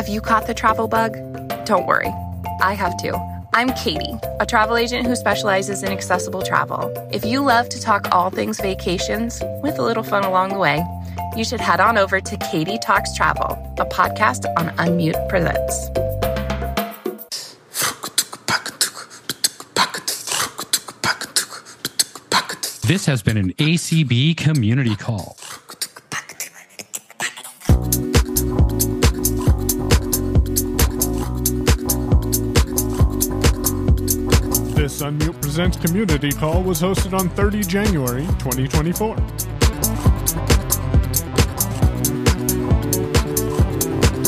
Have you caught the travel bug? Don't worry, I have too. I'm Katie, a travel agent who specializes in accessible travel. If you love to talk all things vacations with a little fun along the way, you should head on over to Katie Talks Travel, a podcast on Unmute Presents. This has been an ACB community call. This Unmute Presents community call was hosted on 30 January 2024.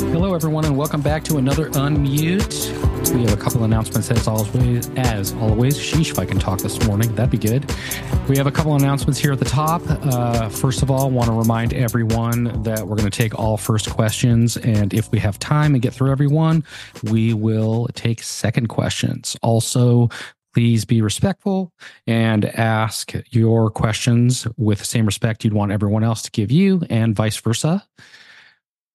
Hello, everyone, and welcome back to another Unmute. We have a couple announcements as always. As always, sheesh, if I can talk this morning, that'd be good. We have a couple announcements here at the top. Uh, first of all, want to remind everyone that we're going to take all first questions, and if we have time and get through everyone, we will take second questions. Also, please be respectful and ask your questions with the same respect you'd want everyone else to give you, and vice versa.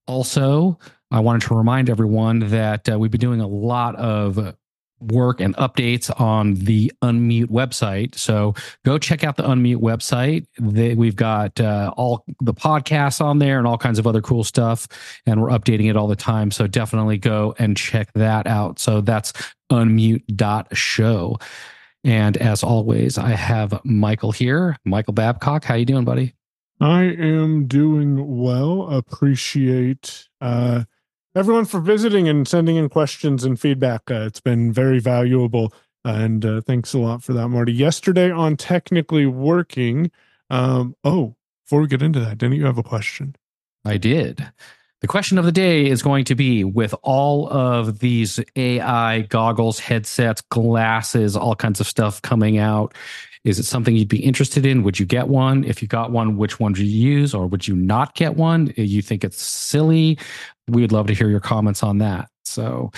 Also, I wanted to remind everyone that uh, we've been doing a lot of work and updates on the Unmute website. So go check out the Unmute website. They, we've got uh, all the podcasts on there and all kinds of other cool stuff, and we're updating it all the time. So definitely go and check that out. So that's unmute.show. And as always, I have Michael here. Michael Babcock, how you doing, buddy? I am doing well. Appreciate uh, everyone for visiting and sending in questions and feedback. Uh, it's been very valuable. And uh, thanks a lot for that, Marty. Yesterday on Technically Working, um, oh, before we get into that, didn't you have a question? I did. The question of the day is going to be with all of these AI goggles, headsets, glasses, all kinds of stuff coming out. Is it something you'd be interested in? Would you get one? If you got one, which one would you use, or would you not get one? You think it's silly? We'd love to hear your comments on that. So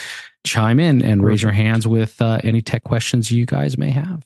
chime in and raise your hands with uh, any tech questions you guys may have.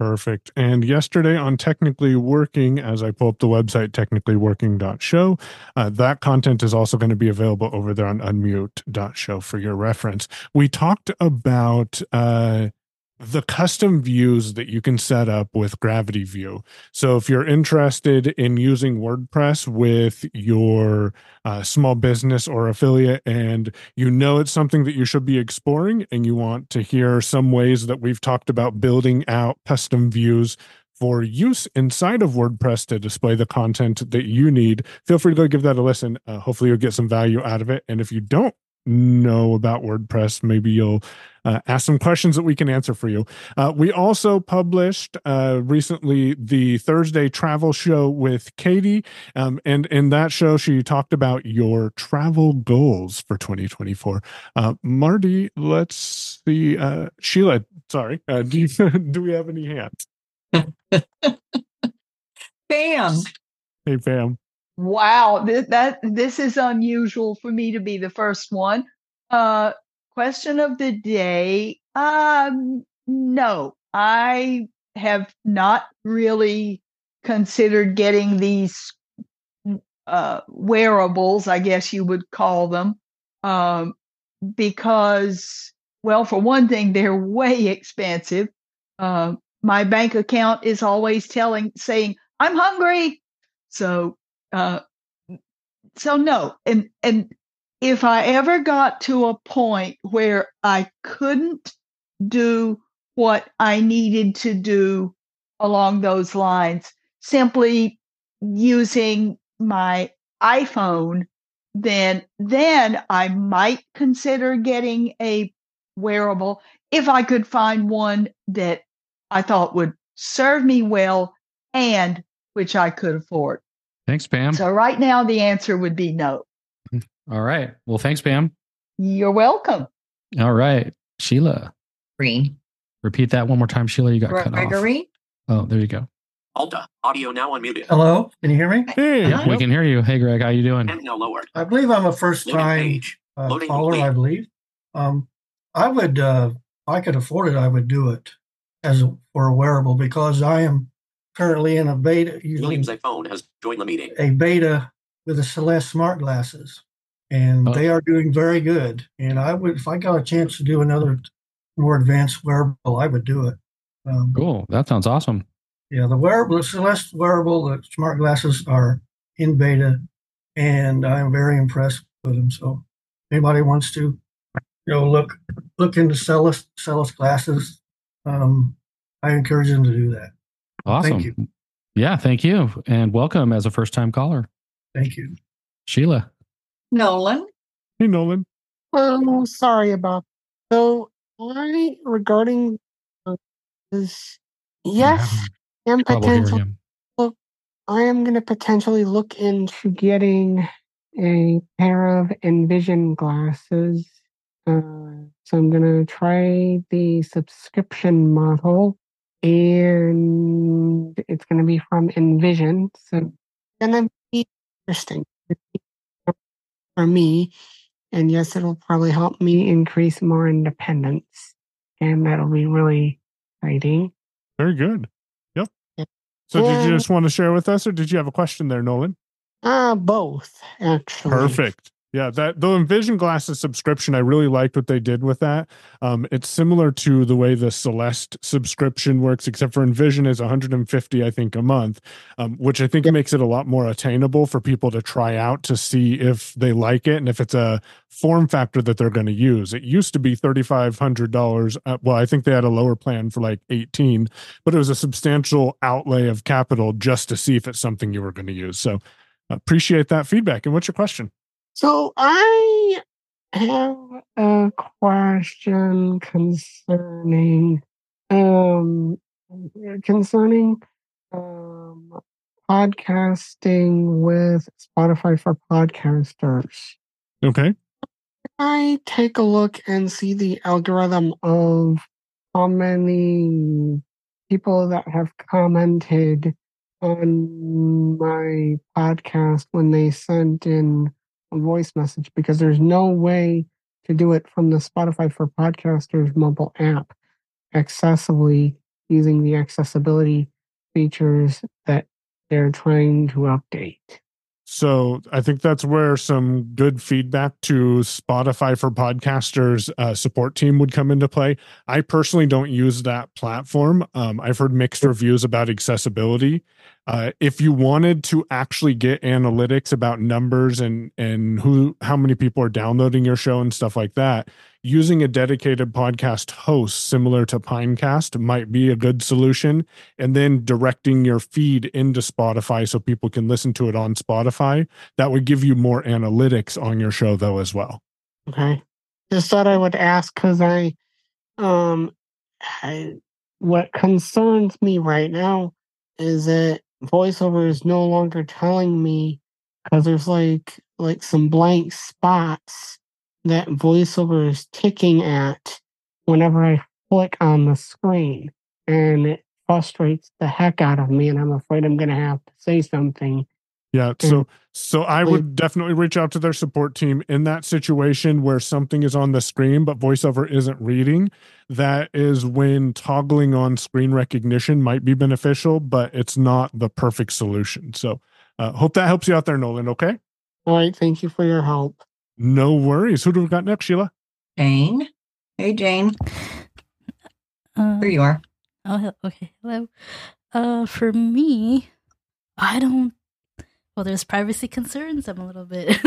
Perfect. And yesterday on Technically Working, as I pull up the website, technicallyworking.show, uh, that content is also going to be available over there on unmute.show for your reference. We talked about uh, the custom views that you can set up with GravityView. So if you're interested in using WordPress with your uh, small business or affiliate and you know it's something that you should be exploring and you want to hear some ways that we've talked about building out custom views for use inside of WordPress to display the content that you need, feel free to go give that a listen. Uh, hopefully, you'll get some value out of it. And if you don't know about WordPress, maybe you'll uh, ask some questions that we can answer for you. Uh, we also published uh, recently the Thursday travel show with Katie. Um, and in that show, she talked about your travel goals for 2024. Uh, Marty, let's see. Uh, Sheila, sorry. Uh, do, you, do we have any hands? Bam. Hey, Pam. Wow, that this is unusual for me to be the first one. Uh, question of the day. Um, no, I have not really considered getting these uh, wearables, I guess you would call them, um, because, well, for one thing, they're way expensive. Uh, my bank account is always telling, saying, "I'm hungry," so uh, so no, and and if I ever got to a point where I couldn't do what I needed to do along those lines, simply using my iPhone, then then I might consider getting a wearable if I could find one that I thought would serve me well and which I could afford. Thanks, Pam. So right now the answer would be no. All right. Well, thanks, Pam. You're welcome. All right. Sheila. Green. Repeat that one more time, Sheila. You got cut off. Gregory. Oh, there you go. Alta, audio now unmuted. Hello, can you hear me? Hey, Yeah, we can hear you. Hey, Greg, how you doing? And now lowered. I believe I'm a first-time page. uh, caller. complete. I believe. Um, I would, uh, if I could afford it, I would do it as a, for a wearable because I am currently in a beta using Williams iPhone has joined the meeting. a beta with the Celeste smart glasses, and Oh. they are doing very good. And I would, if I got a chance to do another more advanced wearable, I would do it. Um, Cool. That sounds awesome. Yeah, the wearable, the Celeste wearable, the smart glasses are in beta, and I'm very impressed with them. So, anybody wants to, you know, look look into Celeste Celeste glasses, um, I encourage them to do that. Awesome. Thank you. Yeah, thank you. And welcome as a first time caller. Thank you. Sheila. Nolan. Hey, Nolan. Oh, sorry about. So, I regarding uh, this, yes, am Trouble hearing potentially. I am going to potentially look into getting a pair of Envision glasses. Uh, so I'm going to try the subscription model, and it's going to be from Envision. So it's going to be interesting for me. And yes, it'll probably help me increase more independence, and that'll be really exciting. Very good. Yep. Yeah. So, did you just want to share with us, or did you have a question there, Nolan? Uh, both actually. Perfect. Yeah, that the Envision glasses subscription, I really liked what they did with that. Um, it's similar to the way the Celeste subscription works, except for Envision is 150, I think, a month, um, which I think Yep. makes it a lot more attainable for people to try out to see if they like it and if it's a form factor that they're going to use. It used to be $3,500. Uh, well, I think they had a lower plan for like 18, but it was a substantial outlay of capital just to see if it's something you were going to use. So appreciate that feedback. And what's your question? So I have a question concerning um concerning um podcasting with Spotify for podcasters. Okay. I take a look and see the algorithm of how many people that have commented on my podcast when they sent in voice message because there's no way to do it from the Spotify for Podcasters mobile app accessibly using the accessibility features that they're trying to update. So I think that's where some good feedback to Spotify for podcasters uh, support team would come into play. I personally don't use that platform. Um, I've heard mixed reviews about accessibility. Uh, if you wanted to actually get analytics about numbers and and who how many people are downloading your show and stuff like that, using a dedicated podcast host similar to Pinecast might be a good solution. And then directing your feed into Spotify so people can listen to it on Spotify. That would give you more analytics on your show though as well. Okay. Just thought I would ask because I, um, I, what concerns me right now is that voiceover is no longer telling me because there's like like some blank spots that voiceover is ticking at whenever I click on the screen, and it frustrates the heck out of me, and I'm afraid I'm going to have to say something. Yeah. So so I would definitely reach out to their support team in that situation where something is on the screen but voiceover isn't reading. That is when toggling on screen recognition might be beneficial, but it's not the perfect solution. So uh, hope that helps you out there, Nolan. Okay. All right, thank you for your help. No worries. Who do we got next, Sheila? Jane. Hey, Jane. Uh, There you are. Oh, okay. Hello. Uh, for me, I don't. Well, there's privacy concerns. I'm a little bit.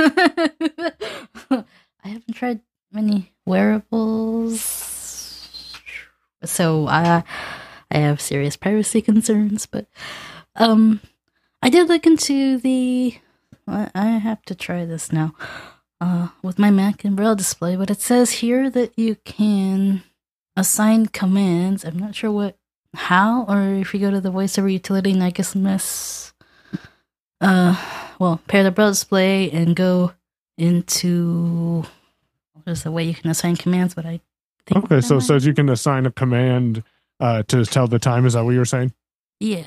I haven't tried many wearables, so I I have serious privacy concerns. But um, I did look into the. I have to try this now. Uh, with my Mac and Braille display, but it says here that you can assign commands. I'm not sure what how or if you go to the voiceover utility and I guess miss uh well pair the braille display and go into there's a way you can assign commands but I think Okay. So I it says you can assign a command uh, to tell the time. Is that what you're saying? yeah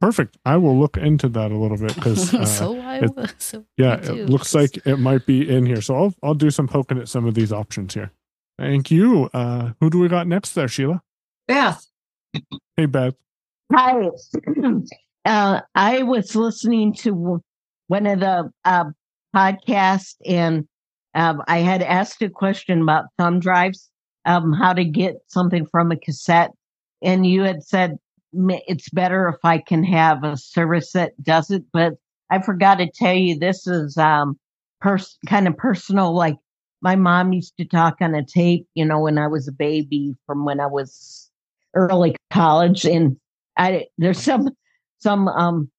Perfect. I will look into that a little bit because uh, so I it- was so yeah, me too, it looks 'cause- like it might be in here. So I'll I'll do some poking at some of these options here. Thank you. Uh, who do we got next there, Sheila? Beth. Hey, Beth. Hi. Uh, I was listening to one of the uh, podcast, and um, I had asked a question about thumb drives, um, how to get something from a cassette, and you had said it's better if I can have a service that does it. But I forgot to tell you, this is um, pers- kind of personal. Like my mom used to talk on a tape, you know, when I was a baby, from when I was early college, and I there's some some um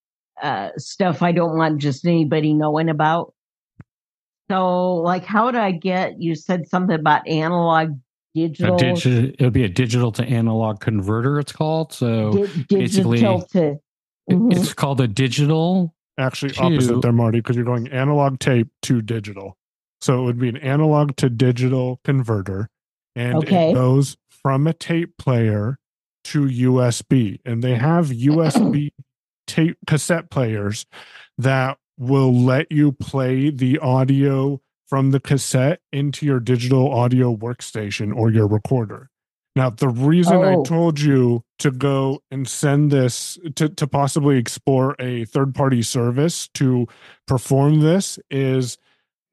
uh stuff I don't want just anybody knowing about. So, like, how do I get? You said something about analog digital, digi- it would be a digital to analog converter. It's called so. di- basically, to. it- Mhm. It's called a digital. Actually, to- opposite there, Marty, because you're going analog tape to digital. So it would be an analog to digital converter, and Okay. it goes from a tape player to USB, and they have USB tape cassette players that will let you play the audio from the cassette into your digital audio workstation or your recorder. Now, the reason Oh. I told you to go and send this to, to possibly explore a third party service to perform this is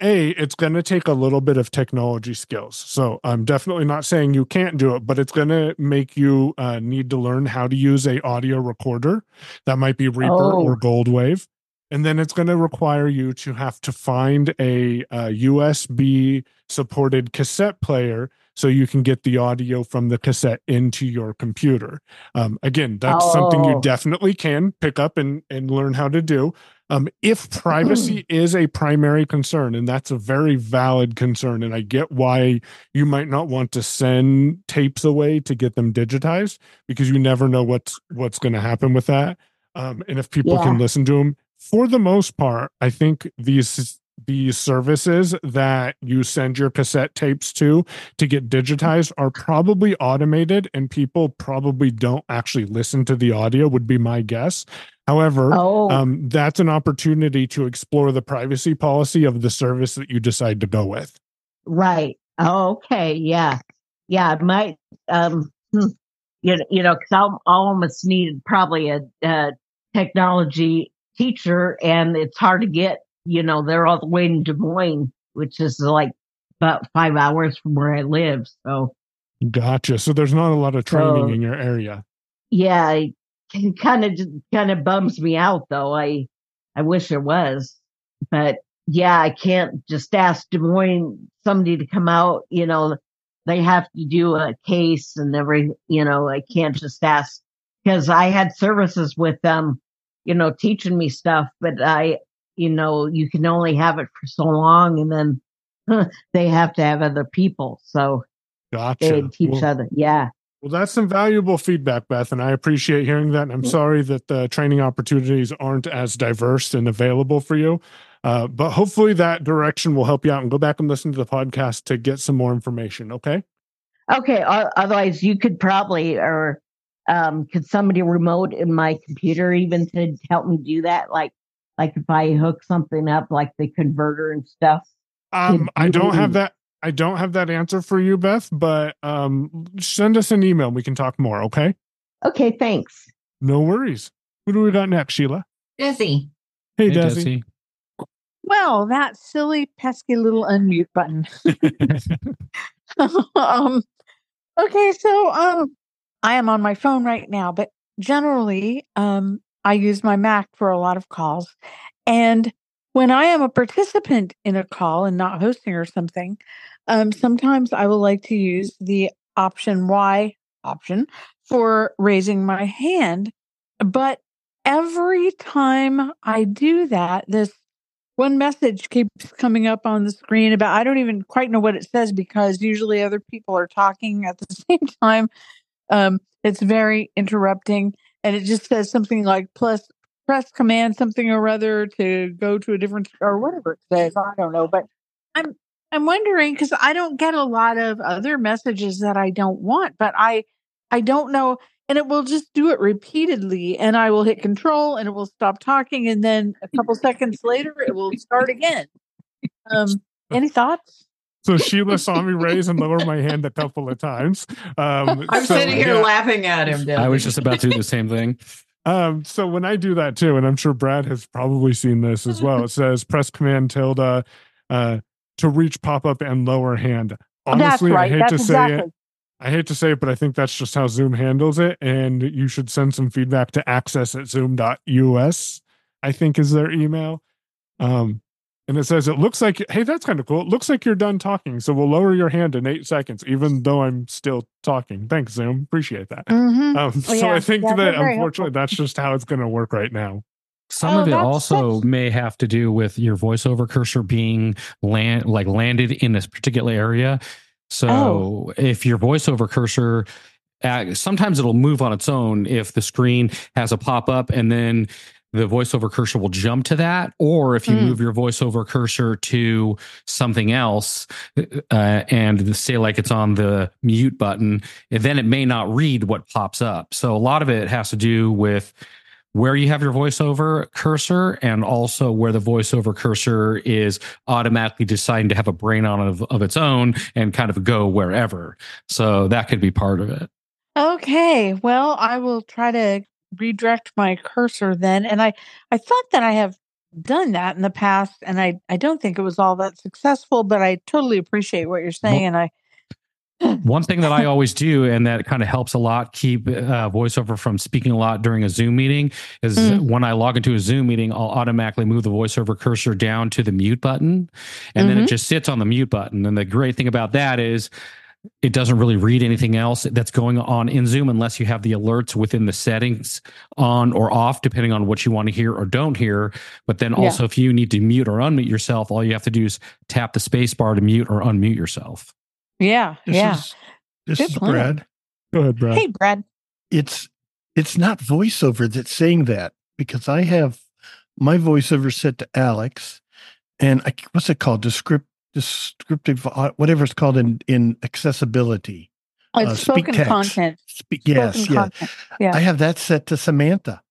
a it's going to take a little bit of technology skills. So i'm definitely not saying you can't do it but it's going to make you uh, need to learn how to use a audio recorder. That might be reaper Oh. or goldwave. And then it's going to require you to have to find a, uh usb supported cassette player so you can get the audio from the cassette into your computer. Um, again that's something you Oh. definitely can pick up and, and learn how to do um, if privacy is a primary concern and that's a very valid concern and i get why you might not want to send tapes away to get them digitized because you never know what's what's going to happen with that. Um, and if people can listen to them for the most part i think these these services that you send your cassette tapes to to get digitized are probably automated and people probably don't actually listen to the audio would be my guess however Oh, um, that's an opportunity to explore the privacy policy of the service that you decide to go with. right. Oh, okay. Yeah. Yeah. It might, um, hmm, you, you know, cause I'll, I'll almost needed probably a, a technology teacher and it's hard to get, you know, they're all the way in Des Moines, which is like about five hours from where I live. So Gotcha. So there's not a lot of training So- in your area. yeah, it kind of, kind of bums me out though. I, I wish it was, but yeah, I can't just ask Des Moines somebody to come out. You know, they have to do a case and every. You know, I can't just ask because I had services with them. You know, teaching me stuff, but I, you know, you can only have it for so long, and then they have to have other people, so Gotcha. they teach Well, other. Yeah. Well, that's some valuable feedback, Beth, and I appreciate hearing that. And I'm sorry that the training opportunities aren't as diverse and available for you. Uh, but hopefully that direction will help you out and go back and listen to the podcast to get some more information. Okay. Okay. Otherwise, you could probably, or um, could somebody remote in my computer even to help me do that? Like, like if I hook something up, like the converter and stuff. Um, I don't have that. I don't have that answer for you, Beth, but um, send us an email. We can talk more. Okay. Okay. Thanks. No worries. Who do we got next, Sheila? Desi. Hey, Hey, Desi. Desi. Well, that silly, pesky little unmute button. um, okay, so um, I am on my phone right now, but generally, um, I use my Mac for a lot of calls. And when I am a participant in a call and not hosting or something, um, sometimes I will like to use the option Y option for raising my hand. But every time I do that, this one message keeps coming up on the screen about I don't even quite know what it says because usually other people are talking at the same time. Um, it's very interrupting, and it just says something like plus press command something or other to go to a different or whatever it says. I don't know, but I'm I'm wondering because I don't get a lot of other messages that I don't want, but I I don't know and it will just do it repeatedly and i will hit control and it will stop talking and then a couple seconds later it will start again um any thoughts So Sheila saw me raise and lower my hand a couple of times. Um, I'm so, sitting here yeah. laughing at him. I was just about to do the same thing. Um, so when I do that too, and I'm sure Brad has probably seen this as well, it says press command tilde uh, to reach pop up and lower hand. Honestly, right. I hate That's to say exactly. it. I hate to say it, but I think that's just how Zoom handles it. And you should send some feedback to access at zoom.us, I think is their email. Um, and it says, it looks like, hey, that's kind of cool. It looks like you're done talking. So we'll lower your hand in eight seconds, even though I'm still talking. Thanks, Zoom. Appreciate that. Mhm. Um, so Yeah, I think that unfortunately, that's just how it's going to work right now. Some Oh, of it also that's- may have to do with your voiceover cursor being land like landed in this particular area. So Oh. if your voiceover cursor uh, sometimes it'll move on its own if the screen has a pop up and then the voiceover cursor will jump to that or if you Mm. move your voiceover cursor to something else uh, and say like it's on the mute button then it may not read what pops up so a lot of it has to do with where you have your voiceover cursor and also where the voiceover cursor is automatically deciding to have a brain on of, of its own and kind of go wherever. So that could be part of it. Okay. Well, I will try to redirect my cursor then. And I, I thought that I have done that in the past, and I, I don't think it was all that successful, but I totally appreciate what you're saying. and I, One thing that I always do, and that kind of helps a lot keep uh, voiceover from speaking a lot during a Zoom meeting, is Mm. when I log into a Zoom meeting, I'll automatically move the voiceover cursor down to the mute button, and then it Mhm. just sits on the mute button. And the great thing about that is it doesn't really read anything else that's going on in Zoom unless you have the alerts within the settings on or off, depending on what you want to hear or don't hear. But then Yeah. also, if you need to mute or unmute yourself, all you have to do is tap the space bar to mute or unmute yourself. Yeah, This yeah. is this Good is plan. Brad. Go ahead, Brad. Hey, Brad. It's it's not voiceover that's saying that because I have my voiceover set to Alex, and I, what's it called? Descript descriptive uh, whatever it's called in in accessibility. It's Uh, speak spoken text. content. Speak, yes, Spoken yeah. content. Yeah. I have that set to Samantha,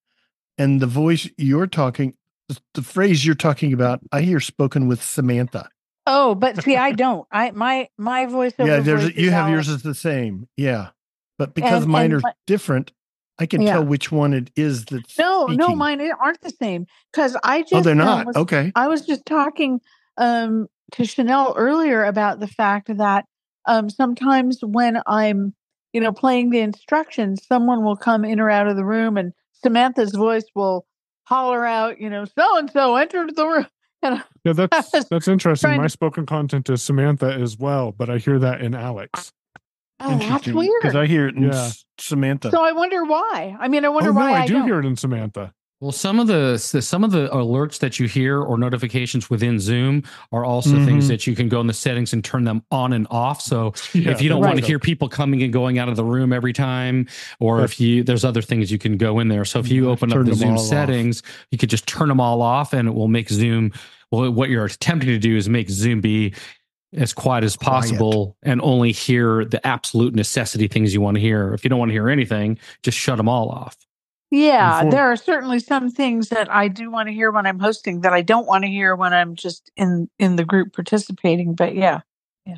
and the voice you're talking, the, the phrase you're talking about, I hear spoken with Samantha. Oh, but see, I don't. I my my voiceover. yeah, there's voice you have yours is the same. Yeah, but because And- mine and are different, I can Yeah. tell which one it is that's No, no, mine aren't the same because I just Oh, they're um, not. was- Okay. I was just talking um, to Chanel earlier about the fact that um, sometimes when I'm, you know, playing the instructions, someone will come in or out of the room, and Samantha's voice will holler out, you know, so and so entered the room. And Yeah, that's that's interesting. trying My spoken content is Samantha as well, but I hear that in Alex. oh, that's weird. Because I hear it in Yeah. Samantha. so I wonder why. I mean, I wonder oh no, why I do don't. hear it in Samantha. Well, some of the some of the alerts that you hear or notifications within Zoom are also things Mhm. that you can go in the settings and turn them on and off. So Yeah, if you don't there want you to hear people coming and going out of the room every time, or if you there's other things you can go in there. So if you open up the Zoom all off. settings, you could just turn them all off, and it will make Zoom. Well, what you're attempting to do is make Zoom be as quiet as Quiet. possible and only hear the absolute necessity things you want to hear. If you don't want to hear anything, just shut them all off. Yeah, Inform- there are certainly some things that I do want to hear when I'm hosting that I don't want to hear when I'm just in in the group participating. But yeah. yeah,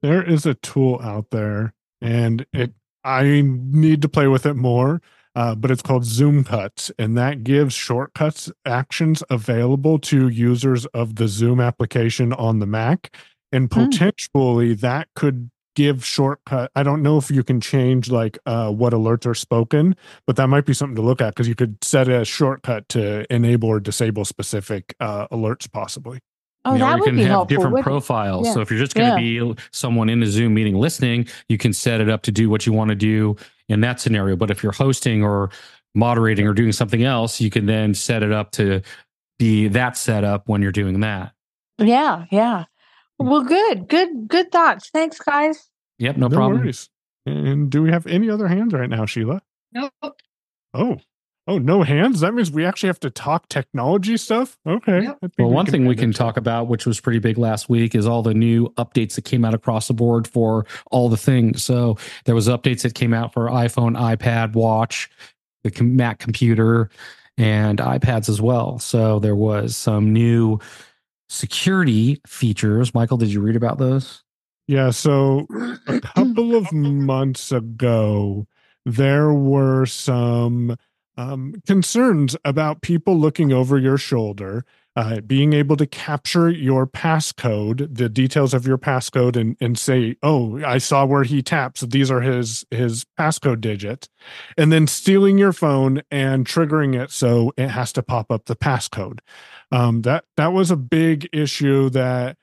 There is a tool out there, and it I need to play with it more. Uh, but it's called Zoom Cuts, and that gives shortcuts actions available to users of the Zoom application on the Mac, and Hmm. potentially that could give shortcut. I don't know if you can change like uh, what alerts are spoken, but that might be something to look at because you could set a shortcut to enable or disable specific uh, alerts, possibly. oh, You know, that you would can be have helpful. different wouldn't it? profiles. Yeah. So if you're just going to be someone in a Zoom meeting listening, you can set it up to do what you want to do in that scenario. But if you're hosting or moderating or doing something else, you can then set it up to be that setup when you're doing that. Yeah, yeah. Hmm. Well, good, good, good thoughts. Thanks, guys. Yep, no, problem. worries. And do we have any other hands right now, Sheila? Nope. Oh, oh, no hands. That means we actually have to talk technology stuff. Okay. Yep. I think Well, one thing we can that. talk about, which was pretty big last week, is all the new updates that came out across the board for all the things. So there was updates that came out for iPhone, iPad, Watch, the Mac computer, and iPads as well. So there was some new security features. Michael, did you read about those? Yeah. So a couple of months ago, there were some um, concerns about people looking over your shoulder, uh, being able to capture your passcode, the details of your passcode, and and say, "Oh, I saw where he taps. These are his his passcode digits," and then stealing your phone and triggering it so it has to pop up the passcode. Um, that that was a big issue that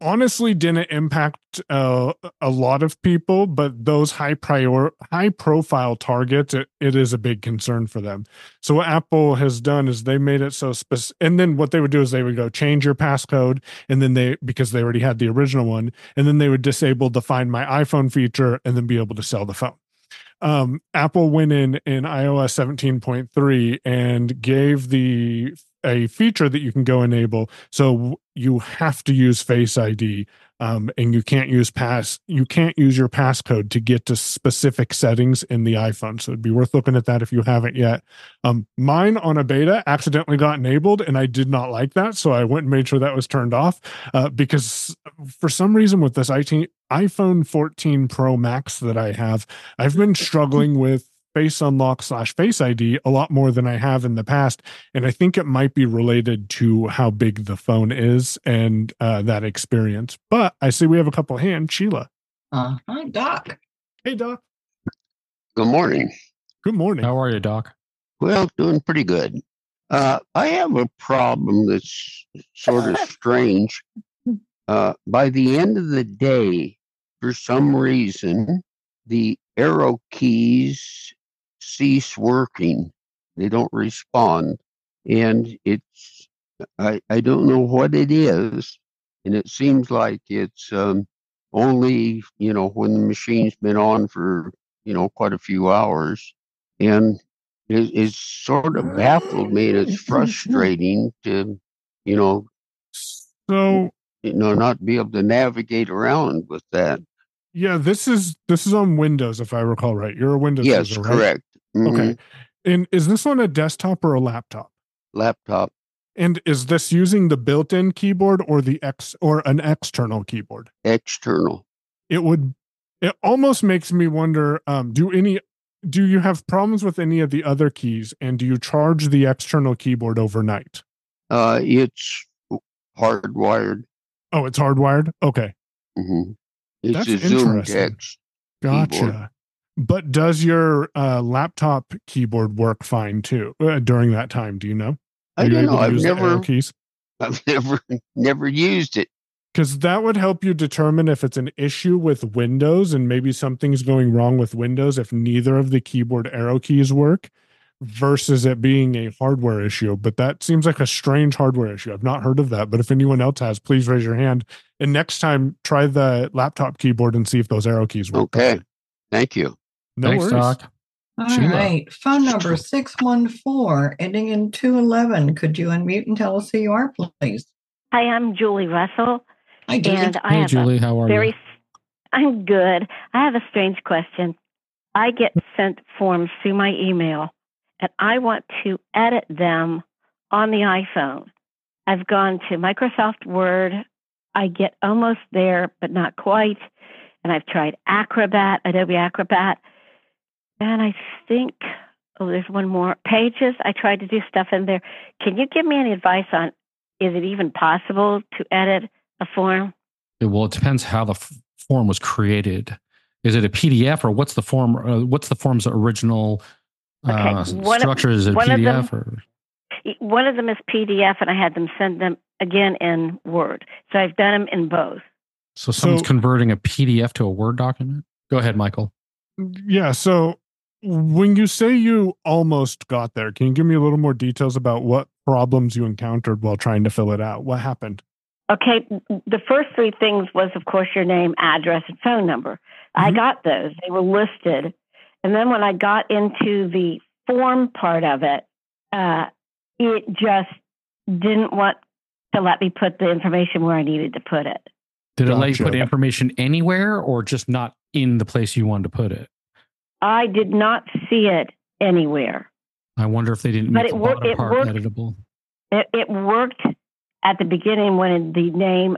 honestly didn't impact uh, a lot of people but those high prior high profile targets it, it is a big concern for them. So what apple has done is they made it so specific and then what they would do is they would go change your passcode and then they because they already had the original one and then they would disable the find my iphone feature and then be able to sell the phone. Um, apple went in in ios 17.3 and gave the a feature that you can go enable. So you have to use Face ID, um, and you can't use pass. You can't use your passcode to get to specific settings in the iPhone. So it'd be worth looking at that if you haven't yet. Um, mine on a beta accidentally got enabled, and I did not like that, so I went and made sure that was turned off. Uh, because for some reason with this iPhone 14 Pro Max that I have, I've been struggling with face unlock slash face ID a lot more than I have in the past. And I think it might be related to how big the phone is and uh, that experience. But I see we have a couple hands. Sheila. Uh, hi, Doc. Hey, Doc. Good morning. Good morning. How are you, Doc? Well, doing pretty good. Uh, I have a problem that's sort of strange. Uh, by the end of the day, for some reason, the arrow keys cease working. They don't respond. And it's, I, I don't know what it is. And it seems like it's um, only, you know, when the machine's been on for, you know, quite a few hours. And it, it's sort of baffled me and it's frustrating to, you know, so, you know, not be able to navigate around with that. Yeah, this is this is on Windows, if I recall right. You're a Windows yes, user, correct. Mhm. Okay. And is this on a desktop or a laptop? Laptop. And is this using the built-in keyboard or the X or an external keyboard? External. It would it almost makes me wonder um do any do you have problems with any of the other keys and do you charge the external keyboard overnight? Uh, it's hardwired. Oh, it's hardwired? Okay. hmm It's That's a Zoom interesting. text. Gotcha. keyboard. But does your uh, laptop keyboard work fine too uh, during that time? Do you know? I Are you don't know. I've use the arrow never, keys I've never, never used it. because that would help you determine if it's an issue with Windows and maybe something's going wrong with Windows if neither of the keyboard arrow keys work versus it being a hardware issue. But that seems like a strange hardware issue. I've not heard of that. But if anyone else has, please raise your hand. And next time, try the laptop keyboard and see if those arrow keys work. Okay. Thank you. No Thanks, worries. Doc. All right. Sheila. Phone number 614, ending in 211. Could you unmute and tell us who you are, please? Hi, I'm Julie Russell. Hi, Julie. And I Hey, have Julie, how are very, you? I'm good. I have a strange question. I get sent forms through my email, and I want to edit them on the iPhone. I've gone to Microsoft Word. I get almost there, but not quite. And I've tried Acrobat, Adobe Acrobat. And I think, oh, there's one more. Pages. I tried to do stuff in there. Can you give me any advice on is it even possible to edit a form? Yeah, Well, it depends how the f- form was created. Is it a PDF or what's the form? Uh, what's the form's original uh, Okay, one of- structure? Is it a one of them- PDF or? One of them is PDF, and I had them send them again in Word. So I've done them in both. So someone's So- converting a PDF to a Word document. Go ahead, Michael. Yeah. So when you say you almost got there, can you give me a little more details about what problems you encountered while trying to fill it out? What happened? Okay, the first three things was, of course, your name, address, and phone number. I got those; they were listed. And then when I got into the form part of it, uh, it just didn't want to let me put the information where I needed to put it. Did it let you put information anywhere or just not in the place you wanted to put it? I did not see it anywhere. I wonder if they didn't But make it the wor- it part worked. editable. It, it worked at the beginning when the name,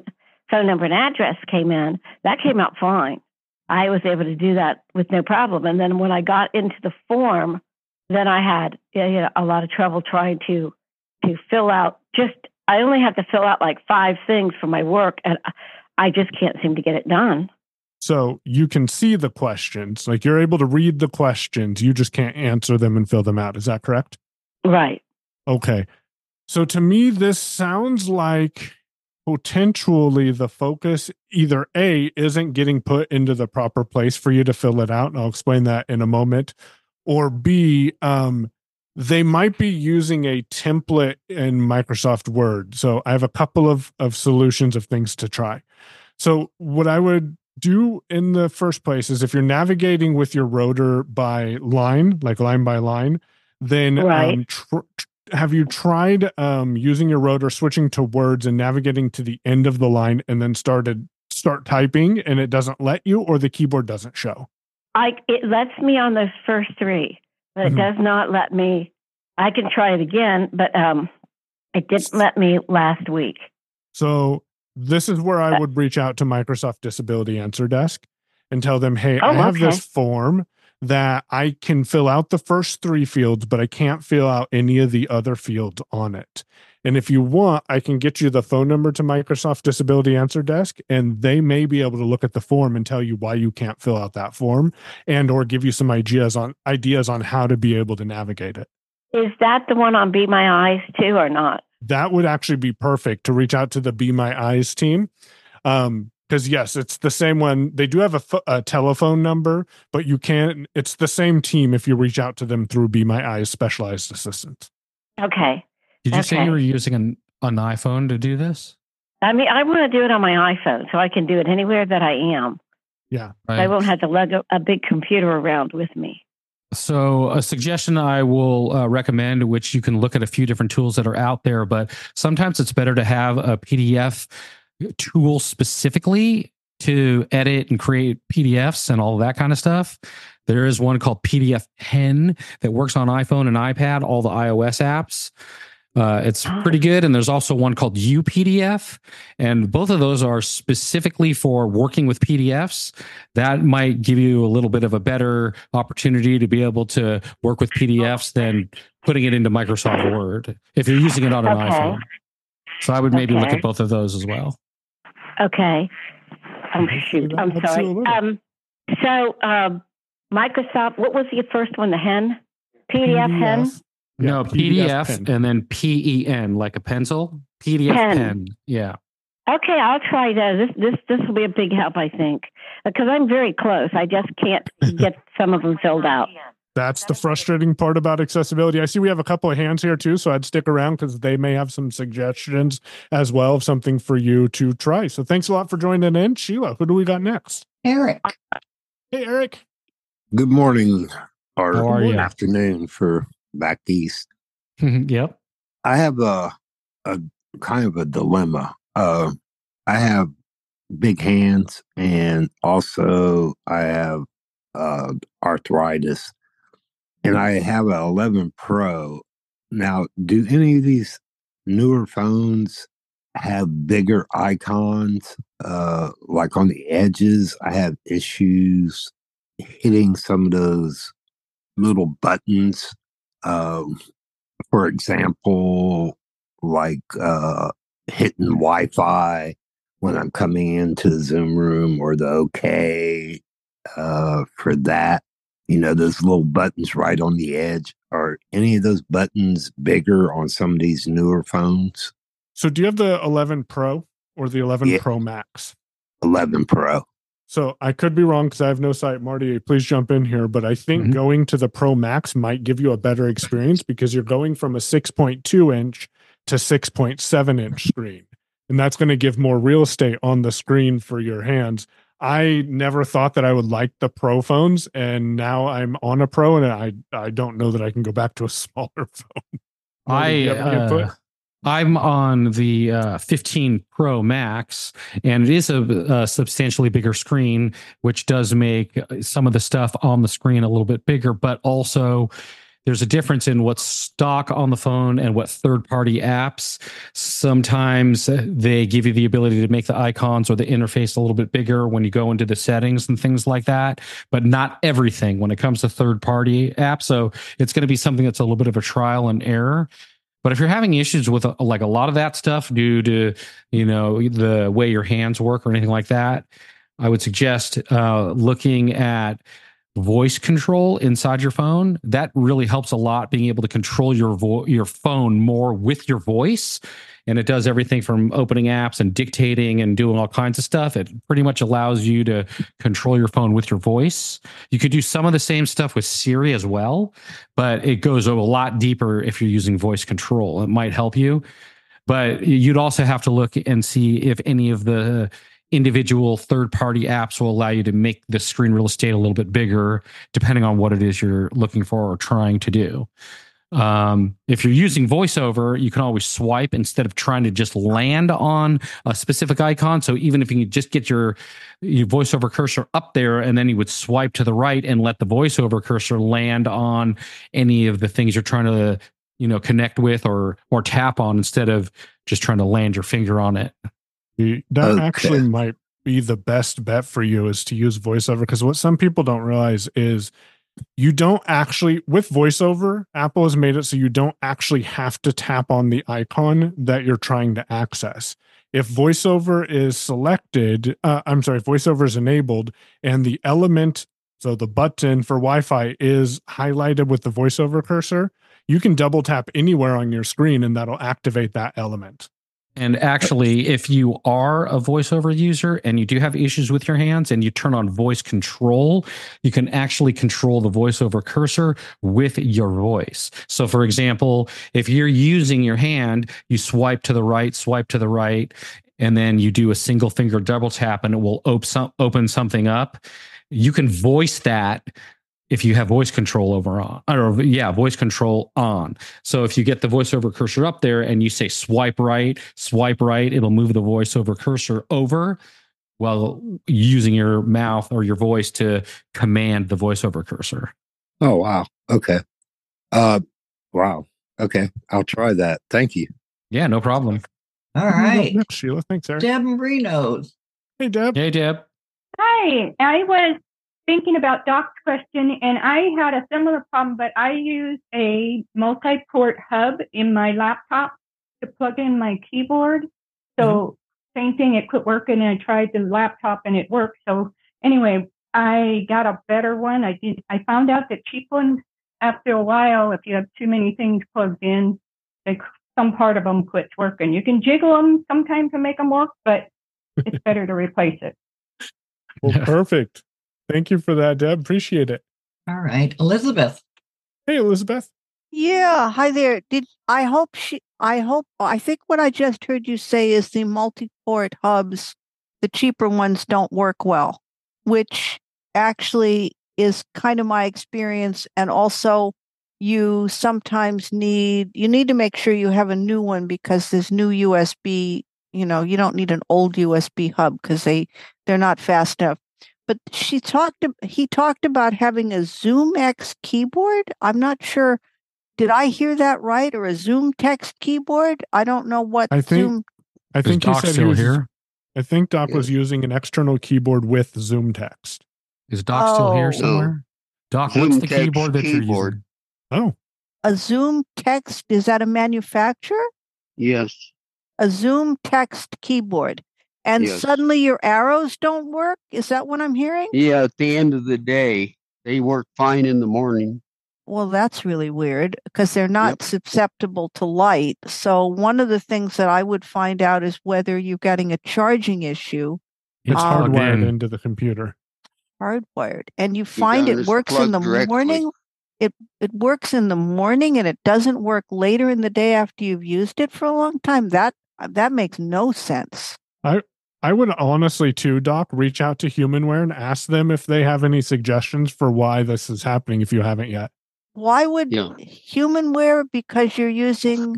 phone number, and address came in. That came out fine. I was able to do that with no problem. And then when I got into the form, then I had you know, a lot of trouble trying to to fill out just I only have to fill out like five things for my work and I just can't seem to get it done. So you can see the questions, like you're able to read the questions, you just can't answer them and fill them out. Is that correct? Right. Okay. So to me, this sounds like potentially the focus either A isn't getting put into the proper place for you to fill it out. And I'll explain that in a moment. Or B, um, they might be using a template in Microsoft Word. So I have a couple of, of solutions of things to try. So what I would do in the first place is if you're navigating with your rotor by line, like line by line, then Right. um, tr- have you tried um, using your rotor, switching to words and navigating to the end of the line and then started start typing and it doesn't let you or the keyboard doesn't show? I it lets me on those first three, but it Mhm. does not let me I can try it again, but um it didn't let me last week. So this is where Uh I would reach out to Microsoft Disability Answer Desk and tell them, hey, I Oh, have okay. this form that I can fill out the first three fields, but I can't fill out any of the other fields on it. And if you want, I can get you the phone number to Microsoft Disability Answer Desk, and they may be able to look at the form and tell you why you can't fill out that form, and or give you some ideas on ideas on how to be able to navigate it. Is that the one on Be My Eyes too or not? That would actually be perfect to reach out to the Be My Eyes team. Um, because yes, it's the same one. They do have a, a telephone number, but you can't. It's the same team if you reach out to them through Be My Eyes specialized assistant. Okay. Did you say you were using an, an iPhone to do this? I mean I want to do it on my iPhone so I can do it anywhere that I am. Yeah. I won't have to lug a, a big computer around with me. So, a suggestion I will uh, recommend, which you can look at a few different tools that are out there, but sometimes it's better to have a PDF tool specifically to edit and create PDFs and all that kind of stuff. There is one called PDF Pen that works on iPhone and iPad, all the iOS apps. Uh, it's pretty good. And there's also one called UPDF. And both of those are specifically for working with PDFs. That might give you a little bit of a better opportunity to be able to work with PDFs than putting it into Microsoft Word if you're using it on an Okay. iPhone. So I would maybe look at both of those as well. Okay. Um, shoot, I'm sorry. Um, so, um, Microsoft, what was the first one? The hen? PDF, hen? No, PDF PDF, and then P E N, like a pencil. PDF Pen. pen. Yeah. Okay, I'll try that. This this this will be a big help, I think, because I'm very close. I just can't get some of them filled out. That's the frustrating part about accessibility. I see we have a couple of hands here too, so I'd stick around because they may have some suggestions as well of something for you to try. So thanks a lot for joining in, Sheila. Who do we got next? Eric. Hey, Eric. Good morning or How are you? afternoon for back east. yep. I have a a kind of a dilemma. Uh, I have big hands, and also I have uh, arthritis, and I have a 11 Pro. Now, do any of these newer phones have bigger icons, uh, like on the edges? I have issues hitting some of those little buttons. Um, for example, like uh, hitting Wi Fi when I'm coming into the Zoom room or the OK uh, for that. You know, those little buttons right on the edge. Are any of those buttons bigger on some of these newer phones? So do you have the 11 Pro or the 11 Yeah. Pro Max? 11 Pro. So I could be wrong because I have no sight. Marty, please jump in here. But I think going to the Pro Max might give you a better experience because you're going from a 6.2 inch to 6.7 inch screen. And that's going to give more real estate on the screen for your hands. I never thought that I would like the Pro phones, and now I'm on a Pro, and I I don't know that I can go back to a smaller phone. I have any input? uh, I'm on the uh, 15 Pro Max, and it is a, a substantially bigger screen, which does make uh, some of the stuff on the screen a little bit bigger. But also, there's a difference in what's stock on the phone and what third party apps. Sometimes they give you the ability to make the icons or the interface a little bit bigger when you go into the settings and things like that, but not everything when it comes to third party apps. So it's going to be something that's a little bit of a trial and error. But if you're having issues with uh, like a lot of that stuff due to, you know, the way your hands work or anything like that, I would suggest uh, looking at voice control inside your phone. That really helps a lot being able to control your vo- your phone more with your voice and it does everything from opening apps and dictating and doing all kinds of stuff. It pretty much allows you to control your phone with your voice. You could do some of the same stuff with siri as well but it goes a lot deeper if you're using voice control. It might help you but you'd also have to look and see if any of the individual third party apps will allow you to make the screen real estate a little bit bigger depending on what it is you're looking for or trying to do um, if you're using voiceover you can always swipe instead of trying to just land on a specific icon. So even if you just get your your voiceover cursor up there and then you would swipe to the right and let the voiceover cursor land on any of the things you're trying to you know connect with or or tap on instead of just trying to land your finger on it. The- That actually might be the best bet for you is to use voiceover because what some people don't realize is you don't actually with voiceover apple has made it so you don't actually have to tap on the icon that you're trying to access. If voiceover is selected uh, i'm sorry voiceover is enabled and the element so the button for wi-fi is highlighted with the voiceover cursor you can double tap anywhere on your screen and that'll activate that element And actually, if you are a voiceover user and you do have issues with your hands and you turn on voice control, you can actually control the voiceover cursor with your voice. So, for example, if you're using your hand, you swipe to the right, swipe to the right, and then you do a single finger double tap and it will op- open something up. You can voice that if you have voice control over on or yeah voice control on so if you get the voiceover cursor up there and you say swipe right swipe right it'll move the voiceover cursor over while using your mouth or your voice to command the voiceover cursor Oh wow. Okay. Uh wow. Okay. I'll try that. Thank you. yeah no problem All right. Next, Sheila. Thanks, Eric. Deb Marinos. Hey, Deb. Hey, Deb. Hi, I was thinking about Doc's question, and I had a similar problem, but I use a multi-port hub in my laptop to plug in my keyboard. So mm-hmm. same thing, it quit working, and I tried the laptop, and it worked. So anyway, I got a better one. I did. I found out that cheap ones, after a while, if you have too many things plugged in, they some part of them quits working. You can jiggle them sometimes to make them work, but it's better to replace it. Well, perfect. Thank you for that, Deb. Appreciate it. All right. Elizabeth. Hey, Elizabeth. Yeah, hi there. Did I hope she I hope I think what I just heard you say is the multi-port hubs, the cheaper ones don't work well, which actually is kind of my experience and also you sometimes need you need to make sure you have a new one because this new USB, you know, you don't need an old USB hub because they they're not fast enough. But she talked he talked about having a Zoom X keyboard. I'm not sure did I hear that right or a Zoom text keyboard? I don't know what I think Zoom I think he Doc said he still was, here? I think Doc was using an external keyboard with Zoom text. Is Doc still Oh. here somewhere? Doc, what's the keyboard that you're keyboard. using? Oh, a Zoom text is that a manufacturer? Yes. A Zoom text keyboard. And Yes. suddenly your arrows don't work? Is that what I'm hearing? Yeah, at the end of the day, they work fine in the morning. Well, that's really weird because they're not susceptible to light. So, one of the things that I would find out is whether you're getting a charging issue it's Um, hardwired into the computer. hardwired and you find got it works in the directly. morning it it works in the morning and it doesn't work later in the day after you've used it for a long time that that makes no sense I I would honestly too, Doc, reach out to Humanware and ask them if they have any suggestions for why this is happening if you haven't yet. why would Yeah. humanware because you're using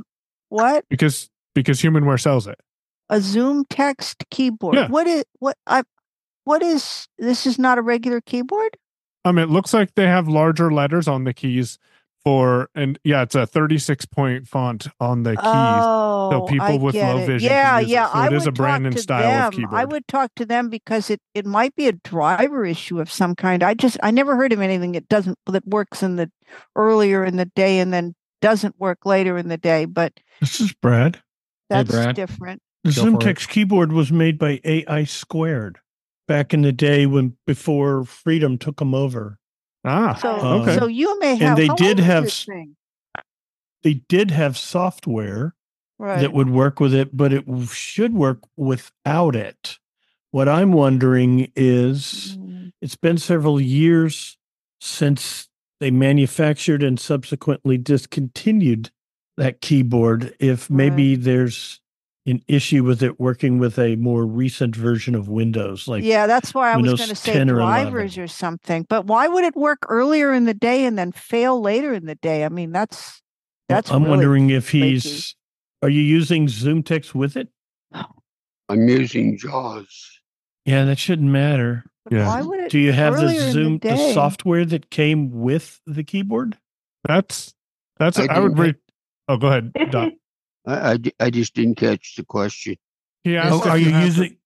what Because because Humanware sells it. a zoom text keyboard Yeah. what is what i what is this is not a regular keyboard Um, it looks like they have larger letters on the keys for and yeah, it's a 36 point font on the keys. Oh, so people I with low it. vision. can Yeah, it. yeah. So I it is a brand talk and style them. of keyboard. I would talk to them because it it might be a driver issue of some kind. I just I never heard of anything that doesn't that works in the earlier in the day and then doesn't work later in the day. But This is Brad. that's Brad. different. The Go for it. ZoomText keyboard was made by AI Squared back in the day when before Freedom took them over. Ah, So okay. so you may have. And they did have this s- thing? They did have software Right. that would work with it, but it should work without it. What I'm wondering is Mm. it's been several years since they manufactured and subsequently discontinued that keyboard. If maybe there's an issue with it working with a more recent version of Windows, like yeah, that's why I was going to say 10 or 11. drivers or something. But why would it work earlier in the day and then fail later in the day? I mean, that's that's. I'm really wondering if flaky. he's. Are you using ZoomText with it? I'm using JAWS. Yeah, that shouldn't matter. Yeah. Why would it? Do you have the earlier in the Zoom the, software that came with the keyboard? That's that's I I, would didn't- Oh, go ahead, Doc. Is I, I, I just didn't catch the question. Yeah. Oh, are you have- using?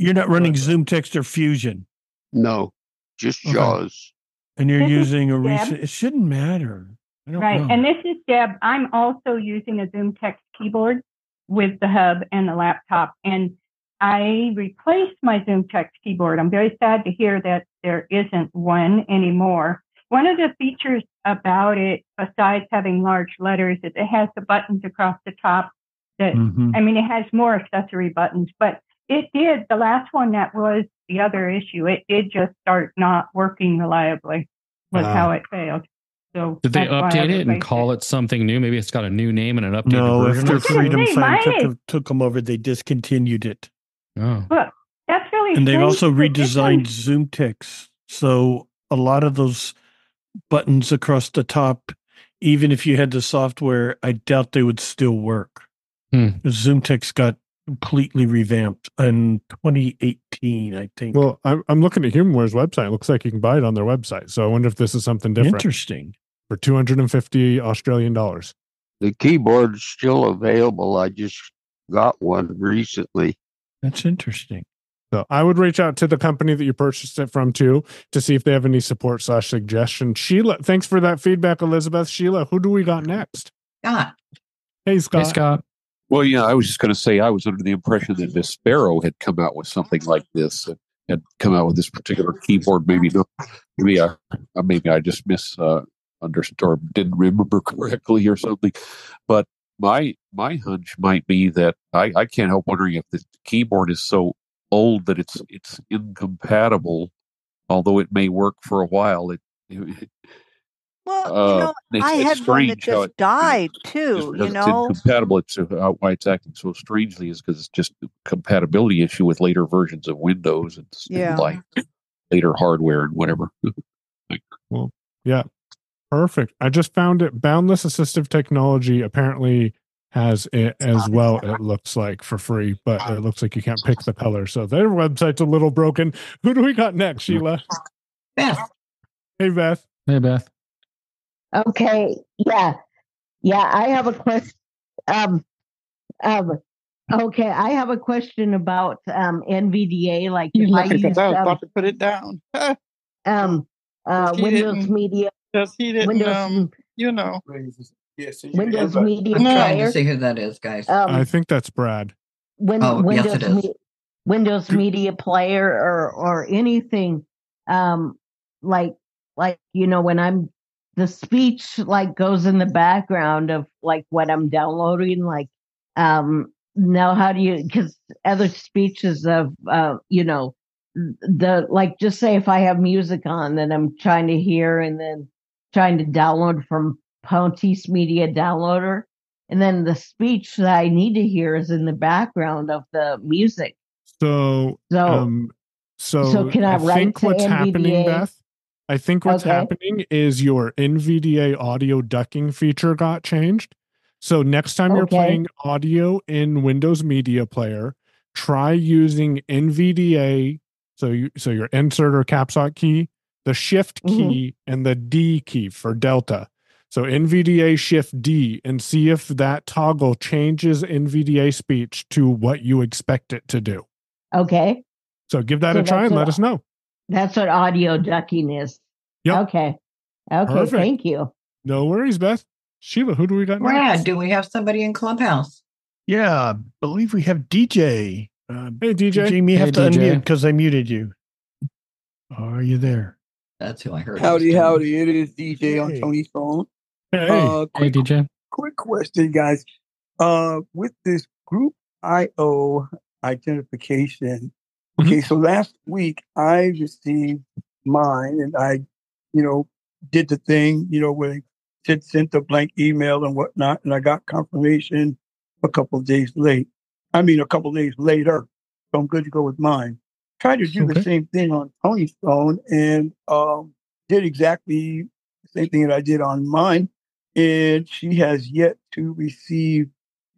You're not running Zoom Text or Fusion, No, just Okay. JAWS. and you're This using a Deb. recent. It shouldn't matter. I don't Right. know. And this is Deb. I'm also using a Zoom Text keyboard with the hub and the laptop. And I replaced my Zoom Text keyboard. I'm very sad to hear that there isn't one anymore. One of the features about it, besides having large letters, is it has the buttons across the top that, Mhm. I mean, it has more accessory buttons, but it did, the last one that was the other issue, it did just start not working reliably, was Ah. how it failed. So Did they that's update it and call it something new? Maybe it's got a new name and an updated No, version. after or something? Freedom Hey, Fund took, them- took them over, they discontinued it, Oh. Look, that's really and they've also but this one- redesigned ZoomText. So a lot of those buttons across the top, even if you had the software, I doubt they would still work. Hmm. ZoomText got completely revamped in 2018, I think. Well, I'm I'm looking at HumanWare's website. It looks like you can buy it on their website. So I wonder if this is something different Interesting. for 250 Australian dollars. The keyboard's still available. I just got one recently. That's interesting. So I would reach out to the company that you purchased it from too to see if they have any support slash suggestion. Sheila, thanks for that feedback, Elizabeth. Sheila, who do we got next? Scott. Hey Scott. Hey, Scott. Well, yeah, I was just going to say I was under the impression that Miss Sparrow had come out with something like this, and had come out with this particular keyboard. Maybe no, maybe I, uh, maybe I just mis uh, understood or didn't remember correctly or something. But my my hunch might be that I, I can't help wondering if the keyboard is so old that it's it's incompatible, although it may work for a while. It, it Well, uh, you know, it's, I it's had one that strange how just it- died too. because You it's know, incompatible. It's uh, why it's acting so strangely is because it's just a compatibility issue with later versions of Windows and, s- and like later hardware and whatever. Well, yeah, perfect. I just found it. Boundless Assistive Technology apparently has it as well. It looks like for free, but it looks like you can't pick the color. So their website's a little broken. Who do we got next, Sheila? Beth. Hey Beth. Hey, Beth. Okay. Yeah. Yeah. I have a question. Um, um, okay. I have a question about um, NVDA. Like, You if I look use. I was um, about to put it down. um, uh, Windows didn't- Media. Yes, he didn't. Windows, um, you know. Windows Media I'm trying to see who that is, guys. Um, I think that's Brad. Win- Oh, yes, Windows it is. Me- Windows Media Player or or anything um like like you know when I'm the speech like goes in the background of like what I'm downloading like um now how do you because other speeches of uh you know the like just say if I have music on that I'm trying to hear and then trying to download from Pontice Media Downloader and then the speech that I need to hear is in the background of the music. So, So- um, so, so can I write think what's happening, Beth? I think what's Okay. happening is your NVDA audio ducking feature got changed. So next time you're playing audio in Windows Media Player, try using NVDA. So you so your insert or caps lock key, the shift Mm-hmm. key, and the D key for Delta. So NVDA Shift D and see if that toggle changes NVDA speech to what you expect it to do. Okay. So give that So a try that's and what- let us know. That's what audio ducking is. Yep. Okay. Okay. Perfect. Thank you. No worries, Beth. Sheila, who do we got Brad, next? do we have somebody in Clubhouse? Yeah, I believe we have DJ. Uh, hey, DJ. You may Hey, have to DJ. unmute because I muted you. Are you there? That's who I heard. Howdy, howdy. It is DJ on Tony's phone. Hey, Uh, hey, DJ. quick question, guys. Uh, with this group IO identification. Okay, so last week I received mine and I, you know, did the thing, you know, where it sent a blank email and whatnot, and I got confirmation a couple of days late. I mean, a couple of days later. So I'm good to go with mine. Tried to do the same thing on Tony's phone and um, did exactly the same thing that I did on mine. And she has yet to receive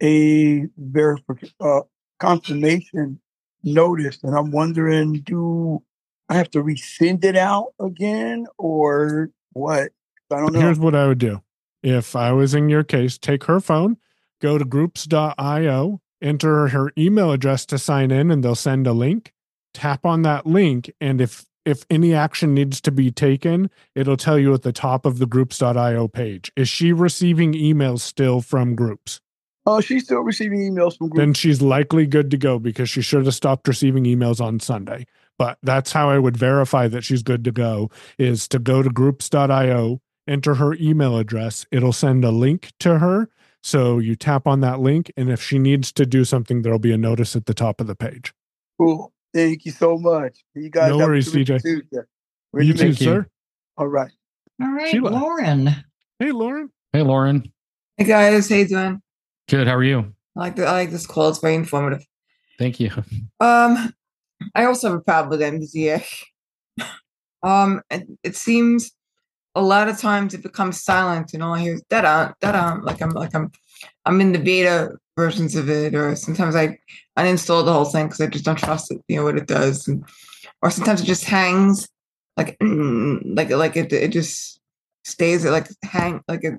a verification uh, confirmation notice. And I'm wondering, do I have to resend it out again or what? I don't know. Here's what I would do. If I was in your case, take her phone, go to groups.io, enter her email address to sign in, and they'll send a link. Tap on that link, and if if any action needs to be taken, it'll tell you at the top of the groups.io page. Is she receiving emails still from groups? Oh, she's still receiving emails from groups. Then she's likely good to go because she should have stopped receiving emails on Sunday. But that's how I would verify that she's good to go is to go to groups.io, enter her email address. It'll send a link to her. So you tap on that link. And if she needs to do something, there'll be a notice at the top of the page. Cool. Thank you so much. You guys No have a worries, terrific CJ. Tuesday. You Ready too, make- sir. All right. All right, Sheila. Lauren. Hey, Lauren. Hey, Lauren. Hey guys, how you doing? Good. How are you? I like the, I like this call. It's very informative. Thank you. Um, I also have a problem with NVDA. Um, it, it seems a lot of times it becomes silent, and all I hear is da da da da. Like I'm like I'm I'm in the beta versions of it, or sometimes I uninstall the whole thing because I just don't trust it. You know what it does, and or sometimes it just hangs, like like like it it just stays it like hang like it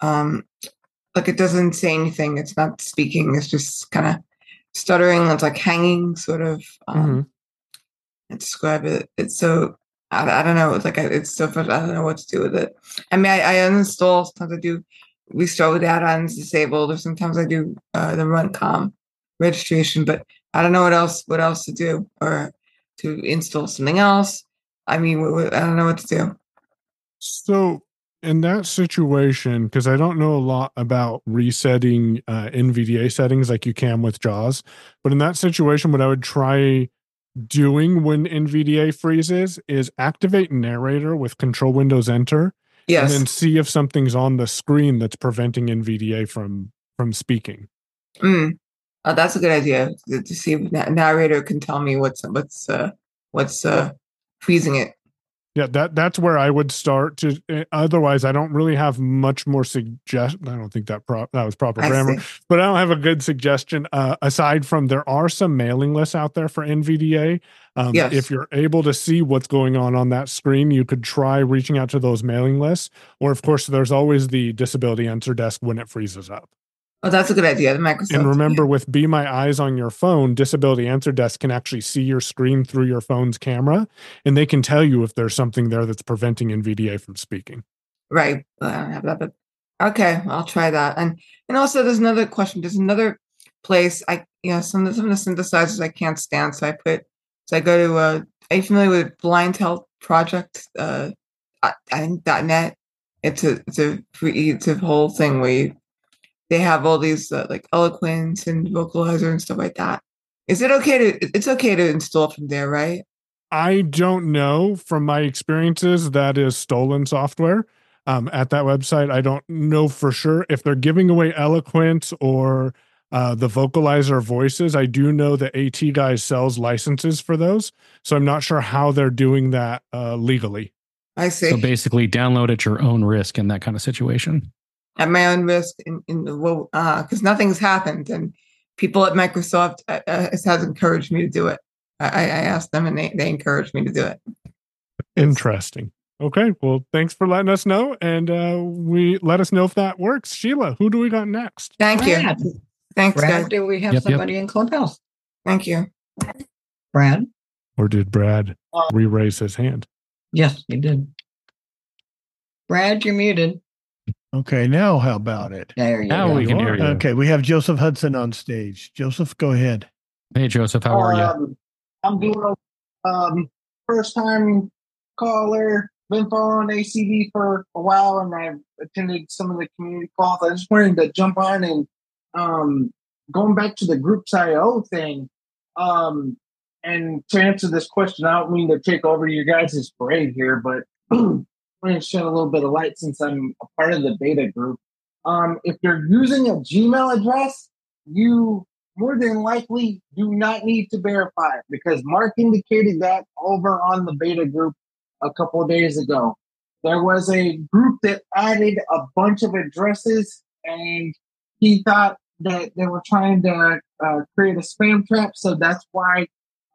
um like it doesn't say anything. It's not speaking. It's just kind of stuttering. It's like hanging, sort of. Um, and describe it. It's so I, I don't know. It's like I- it's so. I don't know what to do with it. I mean, I, I uninstall. Sometimes I do restart with add-ons disabled, or sometimes I do uh, the runcom registration. But I don't know what else what else to do or to install something else. I mean, I don't know what to do. So in that situation, because I don't know a lot about resetting uh, NVDA settings like you can with JAWS, but in that situation, what I would try doing when NVDA freezes is activate narrator with Control Windows Enter, Yes. and then see if something's on the screen that's preventing NVDA from from speaking. Mm. Oh, that's a good idea to, see if na- narrator can tell me what's what's uh, what's uh, freezing it. Yeah, that that's where I would start. To eh, otherwise, I don't really have much more suggest. I don't think that pro- that was proper I grammar, see. but I don't have a good suggestion. Uh, aside from there are some mailing lists out there for NVDA. Um, Yes. If you're able to see what's going on on that screen, you could try reaching out to those mailing lists. Or, of course, there's always the disability answer desk when it freezes up. Oh, that's a good idea. The Microsoft. And remember, with Be My Eyes on your phone, Disability Answer Desk can actually see your screen through your phone's camera, and they can tell you if there's something there that's preventing NVDA from speaking. Right. I don't have that, but okay, I'll try that. And and also there's another question. There's another place I you know some of the, some of the synthesizers I can't stand. So I put so I go to uh are you familiar with Blind Help Project? Uh I I think dot net. It's a it's a free it's a whole thing where you, they have all these uh, like eloquence and vocalizer and stuff like that. Is it okay to it's okay to install from there, right? I don't know from my experiences that is stolen software um, at that website. I don't know for sure if they're giving away eloquence or uh, the vocalizer voices. I do know that AT guy sells licenses for those, so I'm not sure how they're doing that uh, legally. I see. So basically, download at your own risk in that kind of situation. At my own risk in, in the well because nothing's happened and people at microsoft uh, uh, has encouraged me to do it i, I asked them and they, they encouraged me to do it Interesting. Okay, well, thanks for letting us know, and uh, we let us know if that works. Sheila, who do we got next? Thank you. Thanks, Brad, guys. do we have Yep, yep. somebody in Clubhouse? Thank you. Brad? Or did Brad re-raise his hand? Yes, he did. Brad, you're muted. Okay, now how about it? There you Now go. we can hear you. Okay, we have Joseph Hudson on stage. Joseph, go ahead. Hey, Joseph, how are you? Um, I'm doing um first time caller. Been following ACB for a while, and I've attended some of the community calls. I just wanted to jump on and um going back to the groups IO thing. Um, and to answer this question, I don't mean to take over your guys' parade here, but Going to shed a little bit of light since I'm a part of the beta group. Um, if you're using a Gmail address, you more than likely do not need to verify it because Mark indicated that over on the beta group a couple of days ago. There was a group that added a bunch of addresses and he thought that they were trying to uh, create a spam trap. So that's why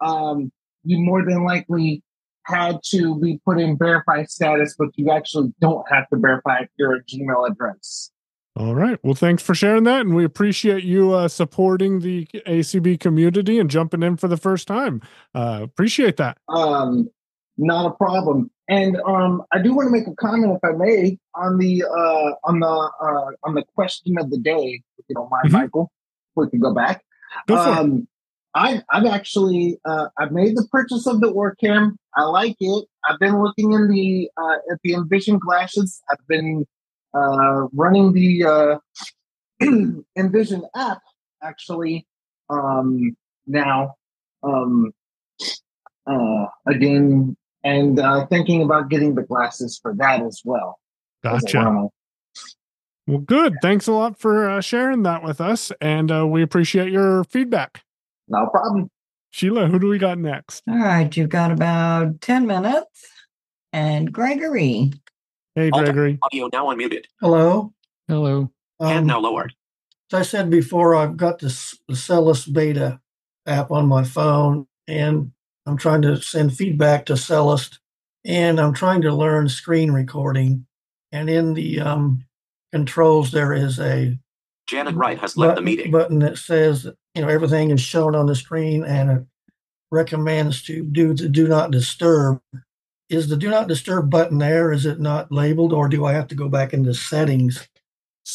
um, you more than likely had to be put in verified status, but you actually don't have to verify your Gmail address. All right. Well, thanks for sharing that, and we appreciate you uh, supporting the ACB community and jumping in for the first time. Uh, appreciate that. Um, not a problem. And um, I do want to make a comment, if I may, on the uh, on the uh, on the question of the day. If you don't mind, Michael, we can go back. Go um, I, I've actually uh, I've made the purchase of the OrCam. I like it. I've been looking in the uh, at the Envision glasses. I've been uh, running the uh, Envision app actually um, now um, uh, again, and uh, thinking about getting the glasses for that as well. Gotcha. Well, good. Thanks a lot for uh, sharing that with us, and uh, we appreciate your feedback. No problem. Sheila, who do we got next? All right, you've got about 10 minutes. And Gregory. Hey, Gregory. Audio now unmuted. Hello. Hello. and now lowered. As I said before, I've got this the Cellus beta app on my phone, and I'm trying to send feedback to Cellus, and I'm trying to learn screen recording. And in the um, controls, there is a Janet Wright has left the meeting. button that says you know everything is shown on the screen, and it recommends to do the do not disturb. Is the do not disturb button there? Is it not labeled, or do I have to go back into settings?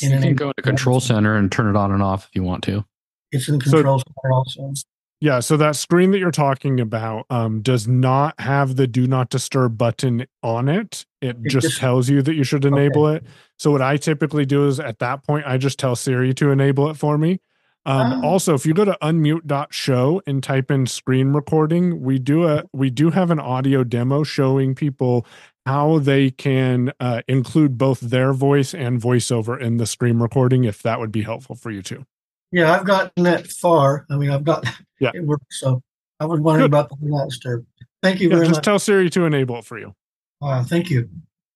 You can go to Control Center and turn it on and off if you want to. It's in So- control center also. Yeah, so that screen that you're talking about um, does not have the do not disturb button on it. It It just just- tells you that you should enable it. So what I typically do is at that point I just tell Siri to enable it for me. Um, Oh. Also, if you go to unmute.show and type in screen recording, we do a we do have an audio demo showing people how they can uh, include both their voice and voiceover in the screen recording. If that would be helpful for you too. Yeah, I've gotten that far. I mean, I've got Yeah. it works. So I was wondering about the do not disturb. Thank you Yeah, very just much. tell Siri to enable it for you. Uh, thank you.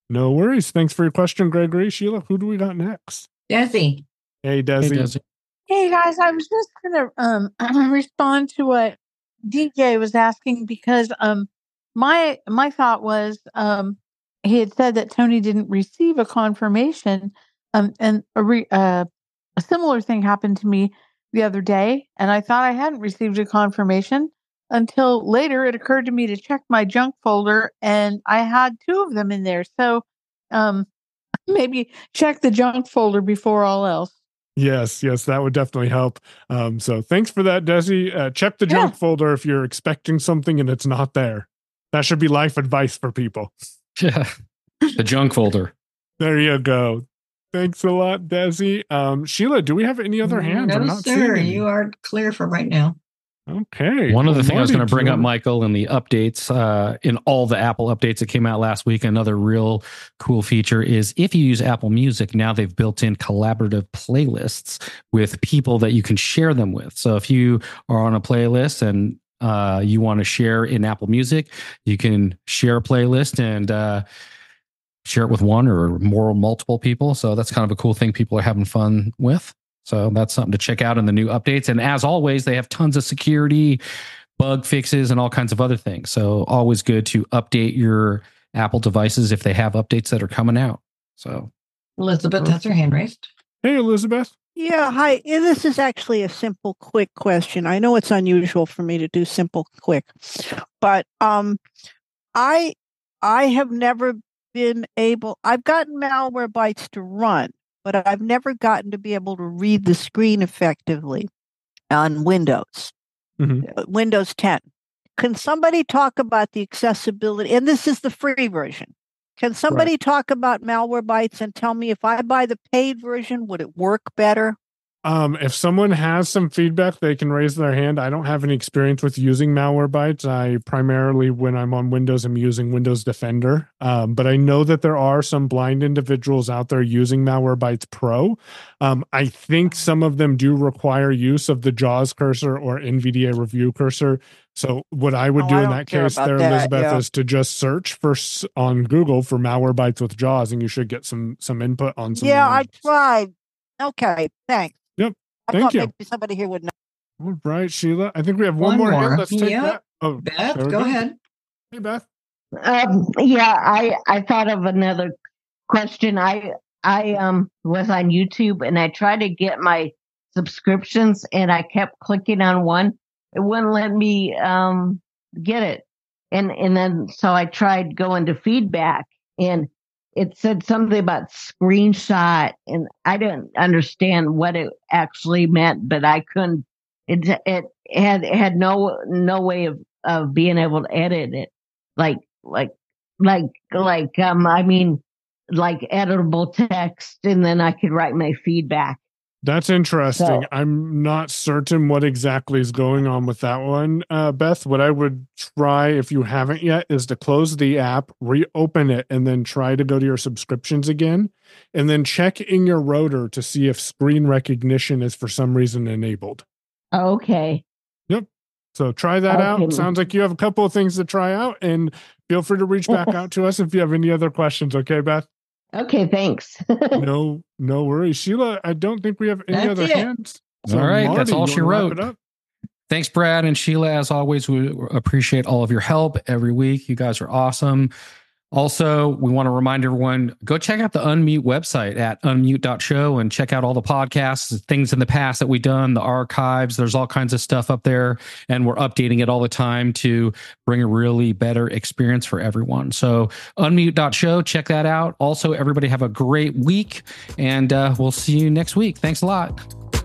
No worries. Thanks for your question, Gregory. Sheila, who do we got next? Desi. Hey, Desi. Hey guys, I was just gonna um respond to what DJ was asking because um my my thought was um he had said that Tony didn't receive a confirmation um and a re, uh, a similar thing happened to me the other day and I thought I hadn't received a confirmation until later it occurred to me to check my junk folder and I had two of them in there. So um maybe check the junk folder before all else Yes, yes, that would definitely help. Um, so thanks for that, Desi. Uh, check the junk folder if you're expecting something and it's not there. That should be life advice for people. Yeah. The junk folder. There you go. Thanks a lot, Desi. Um, Sheila, do we have any other hands? No, I'm not sir. seeing. You are clear for right now. Okay. One other Well, thing I was going to bring up, Michael, in the updates, uh, in all the Apple updates that came out last week, another real cool feature is if you use Apple Music, now they've built in collaborative playlists with people that you can share them with. So if you are on a playlist and uh, you want to share in Apple Music, you can share a playlist and uh, share it with one or more multiple people. So that's kind of a cool thing people are having fun with. So that's something to check out in the new updates. And as always, they have tons of security, bug fixes, and all kinds of other things. So always good to update your Apple devices if they have updates that are coming out. So, Elizabeth that's her hand raised. Hey, Elizabeth. Yeah, hi. This is actually a simple, quick question. I know it's unusual for me to do simple, quick, but um, I I have never been able. I've gotten Malwarebytes to run, but I've never gotten to be able to read the screen effectively on Windows, uh, Windows 10. Can somebody talk about the accessibility? And this is the free version. Can somebody talk about Malwarebytes and tell me if I buy the paid version, would it work better? Um, if someone has some feedback, they can raise their hand. I don't have any experience with using Malwarebytes. I primarily, when I'm on Windows, I'm using Windows Defender. Um, but I know that there are some blind individuals out there using Malwarebytes Pro. Um, I think some of them do require use of the JAWS cursor or NVDA review cursor. So what I would Oh, do I in that case, there, that, Elizabeth, yeah. is to just search for on Google for Malwarebytes with JAWS, and you should get some some input on some. yeah. I tried. Okay, thanks. Yep. I Thank thought you. maybe somebody here would know. All right, Sheila. I think we have one, One more. hand. more. Let's take Yep. that. Oh, Beth, there we go ahead. Hey, Beth. Um, yeah, I I thought of another question. I I um was on YouTube and I tried to get my subscriptions and I kept clicking on one. It wouldn't let me um get it. And and then so I tried going to feedback and it said something about screenshot and I didn't understand what it actually meant, but I couldn't it it had it had no no way of of being able to edit it. Like like like like um i mean like editable text and then i could write my feedback That's interesting. So- I'm not certain what exactly is going on with that one, uh, Beth. What I would try, if you haven't yet, is to close the app, reopen it, and then try to go to your subscriptions again. And then check in your rotor to see if screen recognition is for some reason enabled. okay Yep. So try that Okay. out. Sounds like you have a couple of things to try out, and feel free to reach back out to us if you have any other questions. Okay, Beth? Okay thanks no, no worries. Sheila, I don't think we have any That's other it. hands. all right, that's all she wrote. Thanks, Brad and Sheila. As always, we appreciate all of your help every week. You guys are awesome. Also, we want to remind everyone go check out the Unmute website at unmute.show and check out all the podcasts, things in the past that we've done, the archives. There's all kinds of stuff up there, and we're updating it all the time to bring a really better experience for everyone. So, unmute.show, check that out. Also, everybody have a great week, and uh, we'll see you next week. Thanks a lot.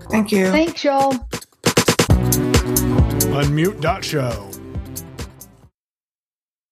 Thank you. Thanks, y'all. Unmute.show.